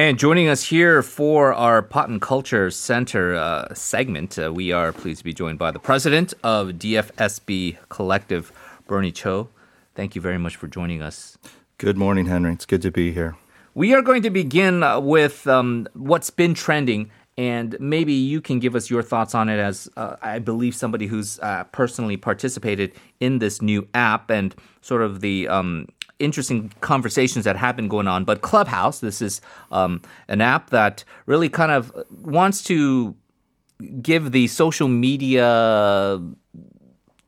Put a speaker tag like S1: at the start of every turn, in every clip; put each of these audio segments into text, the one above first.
S1: And joining us here for our Pop and Culture Center uh, segment, uh, we are pleased to be joined by the president of DFSB Collective, Bernie Cho. Thank you very much for joining us.
S2: Good morning, Henry. It's good to be here.
S1: We are going to begin uh, with um, what's been trending, and maybe you can give us your thoughts on it as uh, I believe somebody who's uh, personally participated in this new app and sort of the um, interesting conversations that have been going on. But Clubhouse, this is um, an app that really kind of wants to give the social media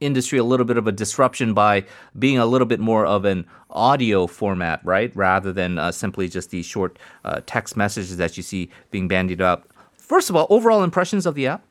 S1: industry a little bit of a disruption by being a little bit more of an audio format, right? Rather than uh, simply just these short uh, text messages that you see being bandied up. First of all, overall impressions of the app?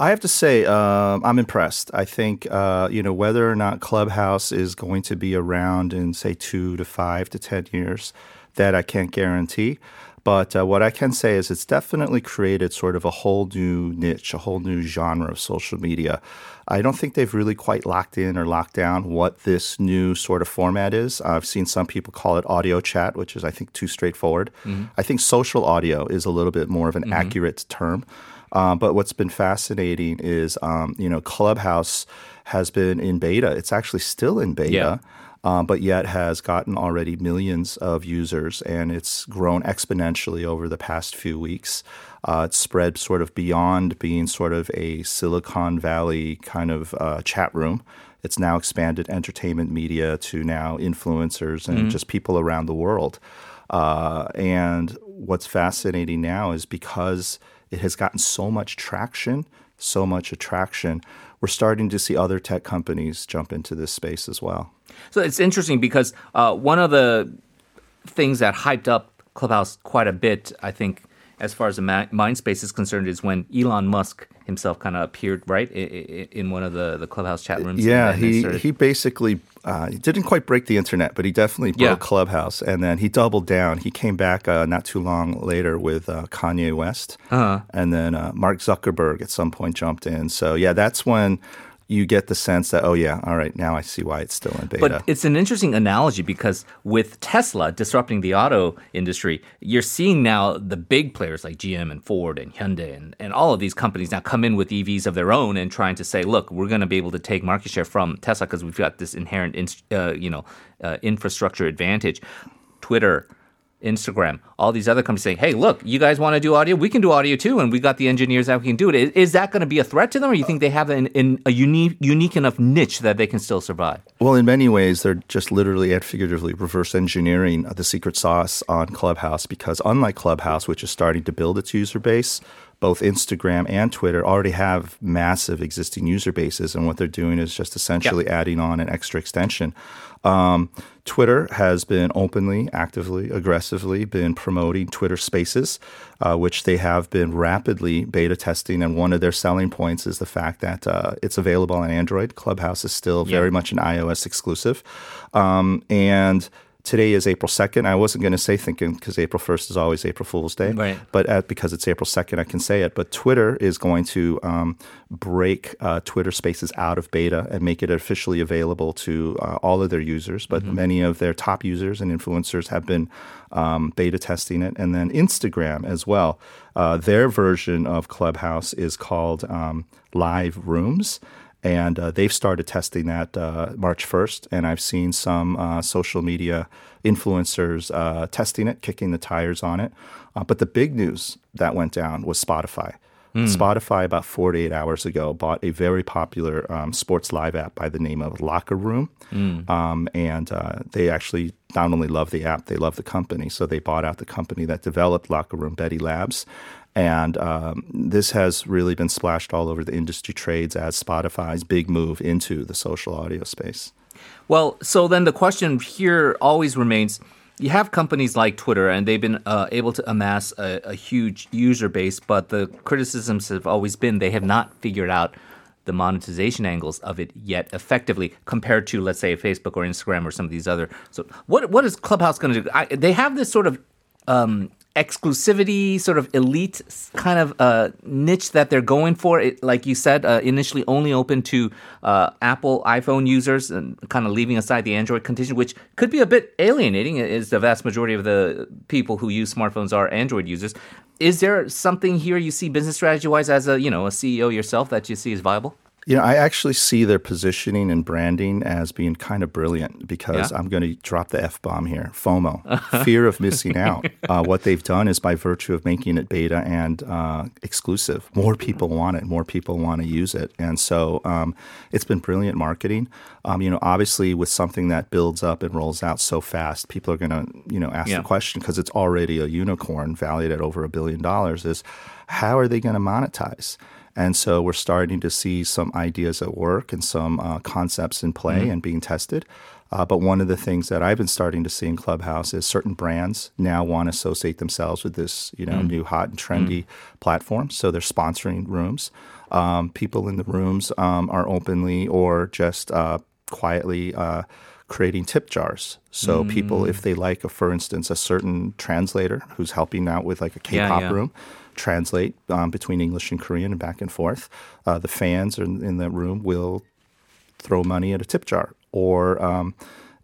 S2: I have to say, um, I'm impressed. I think, uh, you know, whether or not Clubhouse is going to be around in, say, two to five to 10 years, that I can't guarantee. But uh, what I can say is it's definitely created sort of a whole new niche, a whole new genre of social media. I don't think they've really quite locked in or locked down what this new sort of format is. I've seen some people call it audio chat, which is, I think, too straightforward. Mm-hmm. I think social audio is a little bit more of an mm-hmm. accurate term. Um, but what's been fascinating is, um, you know, Clubhouse has been in beta. It's actually still in beta. Yeah. Um, but yet has gotten already millions of users and it's grown exponentially over the past few weeks. Uh, it's spread sort of beyond being sort of a Silicon Valley kind of uh, chat room. It's now expanded entertainment media to now influencers and mm-hmm. just people around the world. Uh, and what's fascinating now is because it has gotten so much traction, so much attraction. We're starting to see other tech companies jump into this space as well.
S1: So it's interesting because uh, one of the things that hyped up Clubhouse quite a bit, I think, as far as the mind space is concerned, is when Elon Musk himself kind of appeared right in one of the, the clubhouse chat rooms.
S2: Yeah, he started... he basically uh, he didn't quite break the internet, but he definitely broke yeah. Clubhouse, and then he doubled down. He came back uh, not too long later with uh, Kanye West, uh-huh. and then uh, Mark Zuckerberg at some point jumped in. So yeah, that's when you get the sense that, oh, yeah, all right, now I see why it's still in beta.
S1: But it's an interesting analogy because with Tesla disrupting the auto industry, you're seeing now the big players like GM and Ford and Hyundai and, and all of these companies now come in with EVs of their own and trying to say, look, we're going to be able to take market share from Tesla because we've got this inherent, uh, you know, uh, infrastructure advantage. Twitter, Instagram, all these other companies saying, "Hey, look, you guys want to do audio? We can do audio too, and we got the engineers that we can do it." Is, is that going to be a threat to them, or you think they have an, a unique unique enough niche that they can still survive?
S2: Well, in many ways, they're just literally and figuratively reverse engineering the secret sauce on Clubhouse because unlike Clubhouse, which is starting to build its user base, both Instagram and Twitter already have massive existing user bases, and what they're doing is just essentially yep. adding on an extra extension. Um, Twitter has been openly, actively, aggressively been promoting Twitter Spaces, uh, which they have been rapidly beta testing. And one of their selling points is the fact that uh, it's available on Android. Clubhouse is still yep. very much an iOS exclusive, um, and today is April 2nd. I wasn't going to say thinking because April 1st is always April Fool's Day. Right. But at, because it's April 2nd, I can say it. But Twitter is going to um, break uh, Twitter Spaces out of beta and make it officially available to uh, all of their users. But mm-hmm. many of their top users and influencers have been um, beta testing it. And then Instagram as well. Uh, their version of Clubhouse is called um, Live Rooms and uh, they've started testing that uh, March 1st. And I've seen some uh, social media influencers uh, testing it, kicking the tires on it. Uh, but the big news that went down was Spotify. Mm. Spotify, about 48 hours ago, bought a very popular um, sports live app by the name of Locker Room. Mm. Um, and uh, they actually not only love the app, they love the company. So they bought out the company that developed Locker Room, Betty Labs. And um, this has really been splashed all over the industry trades as Spotify's big move into the social audio space.
S1: Well, so then the question here always remains you have companies like Twitter, and they've been uh, able to amass a, a, huge user base, but the criticisms have always been they have not figured out the monetization angles of it yet effectively compared to, let's say, Facebook or Instagram or some of these other. So, what what is Clubhouse going to do? I, they have this sort of um, exclusivity, sort of elite kind of uh, niche that they're going for. It, like you said, uh, initially only open to uh, Apple iPhone users and kind of leaving aside the Android contingent, which could be a bit alienating, as the vast majority of the people who use smartphones are Android users. Is there something here you see business strategy wise as a you know a CEO yourself that you see as viable?
S2: You know, I actually see their positioning and branding as being kind of brilliant because yeah. I'm going to drop the F bomb here FOMO, fear of missing out. Uh, what they've done is by virtue of making it beta and uh, exclusive, more people want it, more people want to use it. And so um, it's been brilliant marketing. Um, you know, obviously, with something that builds up and rolls out so fast, people are going to, you know, ask yeah. the question because it's already a unicorn valued at over a billion dollars is how are they going to monetize? And so we're starting to see some ideas at work and some uh, concepts in play mm-hmm. and being tested. Uh, but one of the things that I've been starting to see in Clubhouse is certain brands now want to associate themselves with this, you know, mm. new hot and trendy mm. platform. So they're sponsoring rooms. Um, people in the rooms um, are openly or just uh, quietly uh, creating tip jars. So mm. people, if they like, a, for instance, a certain translator who's helping out with like a K-pop yeah, yeah. room, translate um, between English and Korean and back and forth. Uh, the fans in, in, the room will throw money at a tip jar, or um,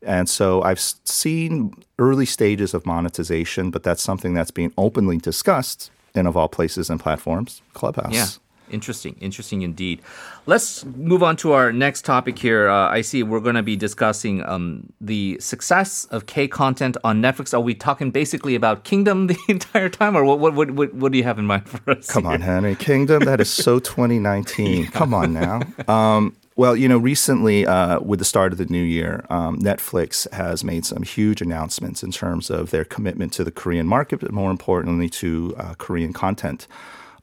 S2: and so I've seen early stages of monetization, but that's something that's being openly discussed in of all places and platforms, Clubhouse.
S1: Yeah. Interesting, interesting indeed. Let's move on to our next topic here. Uh, I see we're going to be discussing um, the success of K content on Netflix. Are we talking basically about Kingdom the entire time, or what? What, what, what, what do you have in mind for us?
S2: Come here? on, Henry. Kingdom. That is so 2019. yeah. Come on now. Um, well, you know, recently uh, with the start of the new year, um, Netflix has made some huge announcements in terms of their commitment to the Korean market, but more importantly to uh, Korean content.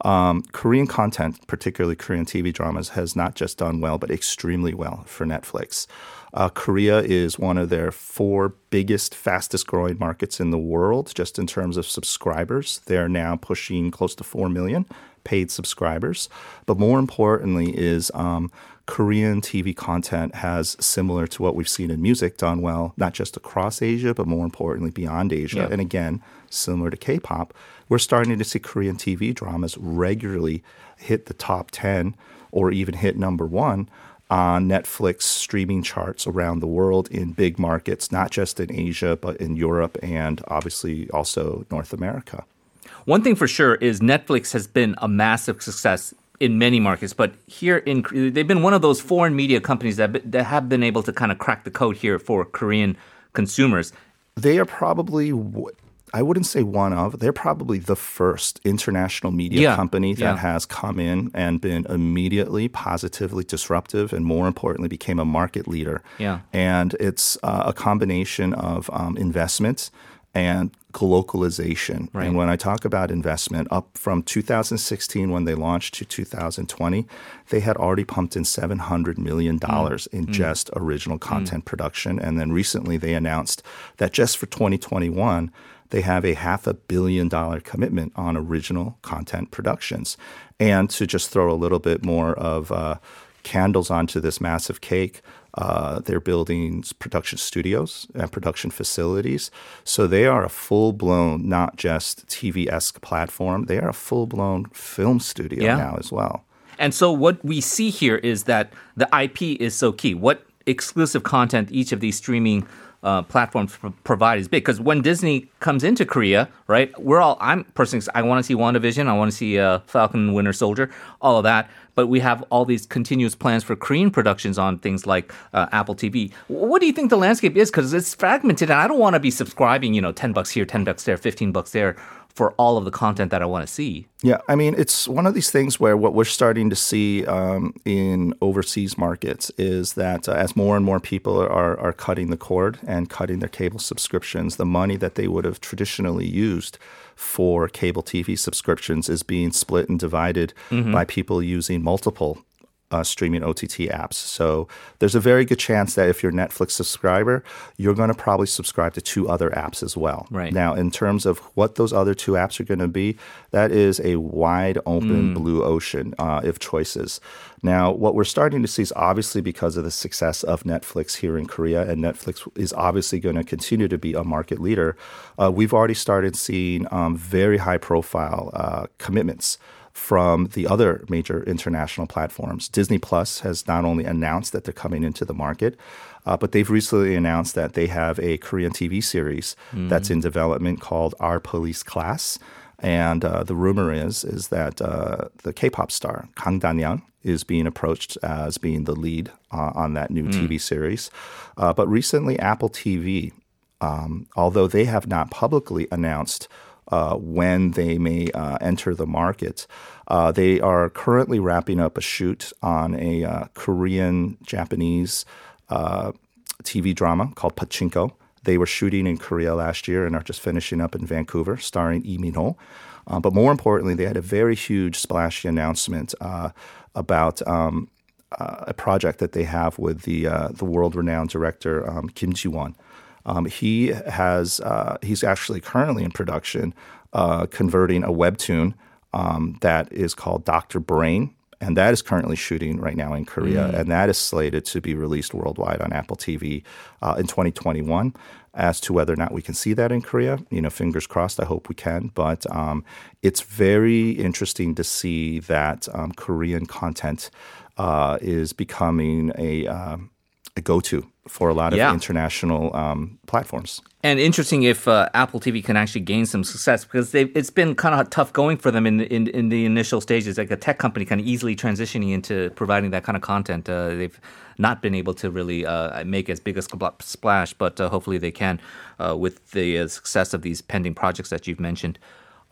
S2: Um, Korean content, particularly Korean TV dramas, has not just done well, but extremely well for Netflix. Uh, Korea is one of their four biggest, fastest growing markets in the world, just in terms of subscribers. They're now pushing close to 4 million paid subscribers. But more importantly, is um, Korean TV content has similar to what we've seen in music done well, not just across Asia, but more importantly beyond Asia. Yeah. And again, similar to K-pop, we're starting to see Korean TV dramas regularly hit the top 10 or even hit number one on Netflix streaming charts around the world in big markets, not just in Asia, but in Europe and obviously also North America.
S1: One thing for sure is Netflix has been a massive success in many markets, but here in they've been one of those foreign media companies that that have been able to kind of crack the code here for Korean consumers.
S2: They are probably I wouldn't say one of, they're probably the first international media yeah. company that yeah. has come in and been immediately positively disruptive and more importantly became a market leader.
S1: Yeah.
S2: And it's uh, a combination of um, investments and globalization. Right. And when I talk about investment, up from 2016 when they launched to 2020, they had already pumped in $700 million mm. in mm. just original mm. content mm. production. And then recently they announced that just for 2021, they have a half a billion dollar commitment on original content productions. And to just throw a little bit more of uh, candles onto this massive cake, uh, they're building production studios and production facilities. So they are a full blown, not just TV esque platform, they are a full blown film studio yeah. now as well.
S1: And so what we see here is that the IP is so key. What exclusive content each of these streaming uh, platforms provide is big because when Disney comes into Korea, right? We're all I'm personally I want to see WandaVision, I want to see uh, Falcon Winter Soldier, all of that. But we have all these continuous plans for Korean productions on things like uh, Apple TV. What do you think the landscape is? Because it's fragmented, and I don't want to be subscribing, you know, ten bucks here, ten bucks there, fifteen bucks there for all of the content that I want to see.
S2: Yeah, I mean, it's one of these things where what we're starting to see um, in overseas markets is that uh, as more and more people are, are cutting the cord and cutting their cable subscriptions, the money that they would have traditionally used for cable TV subscriptions is being split and divided mm-hmm. by people using multiple uh, streaming OTT apps. So there's a very good chance that if you're a Netflix subscriber, you're going to probably subscribe to two other apps as well.
S1: Right.
S2: Now, in terms of what those other two apps are going to be, that is a wide open blue ocean uh, of choices. Now, what we're starting to see is obviously because of the success of Netflix here in Korea, and Netflix is obviously going to continue to be a market leader. Uh, we've already started seeing um, very high profile uh, commitments from the other major international platforms. Disney Plus has not only announced that they're coming into the market, uh, but they've recently announced that they have a Korean TV series that's in development called Our Police Class. And uh, the rumor is is that uh, the K-pop star Kang Daniel is being approached as being the lead uh, on that new TV series. Uh, but recently, Apple TV, um, although they have not publicly announced uh, when they may uh, enter the market. Uh, they are currently wrapping up a shoot on a uh, Korean Japanese uh, TV drama called Pachinko. They were shooting in Korea last year and are just finishing up in Vancouver, starring Lee Min-ho. Uh, but more importantly, they had a very huge, splashy announcement about um, a project that they have with the the world-renowned director um, Kim Jee-woon. Um, he has uh, he's actually currently in production, uh, converting a webtoon um, that is called Doctor Brain, and that is currently shooting right now in Korea, and that is slated to be released worldwide on Apple TV uh, in 2021. As to whether or not we can see that in Korea, you know, fingers crossed. I hope we can, but um, it's very interesting to see that um, Korean content uh, is becoming a um, a go-to for a lot of
S1: Yeah.
S2: international um, platforms.
S1: And interesting if uh, Apple TV can actually gain some success because it's been kind of tough going for them in, in in the initial stages. Like a tech company, kind of easily transitioning into providing that kind of content. Uh, they've not been able to really uh, make as big a splash, but uh, hopefully they can uh, with the uh, success of these pending projects that you've mentioned.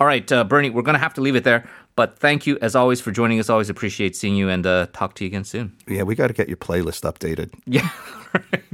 S1: All right, uh, Bernie, we're going to have to leave it there. But thank you, as always, for joining us. Always appreciate seeing you and uh, talk to you again soon.
S2: Yeah, we got to get your playlist updated.
S1: Yeah.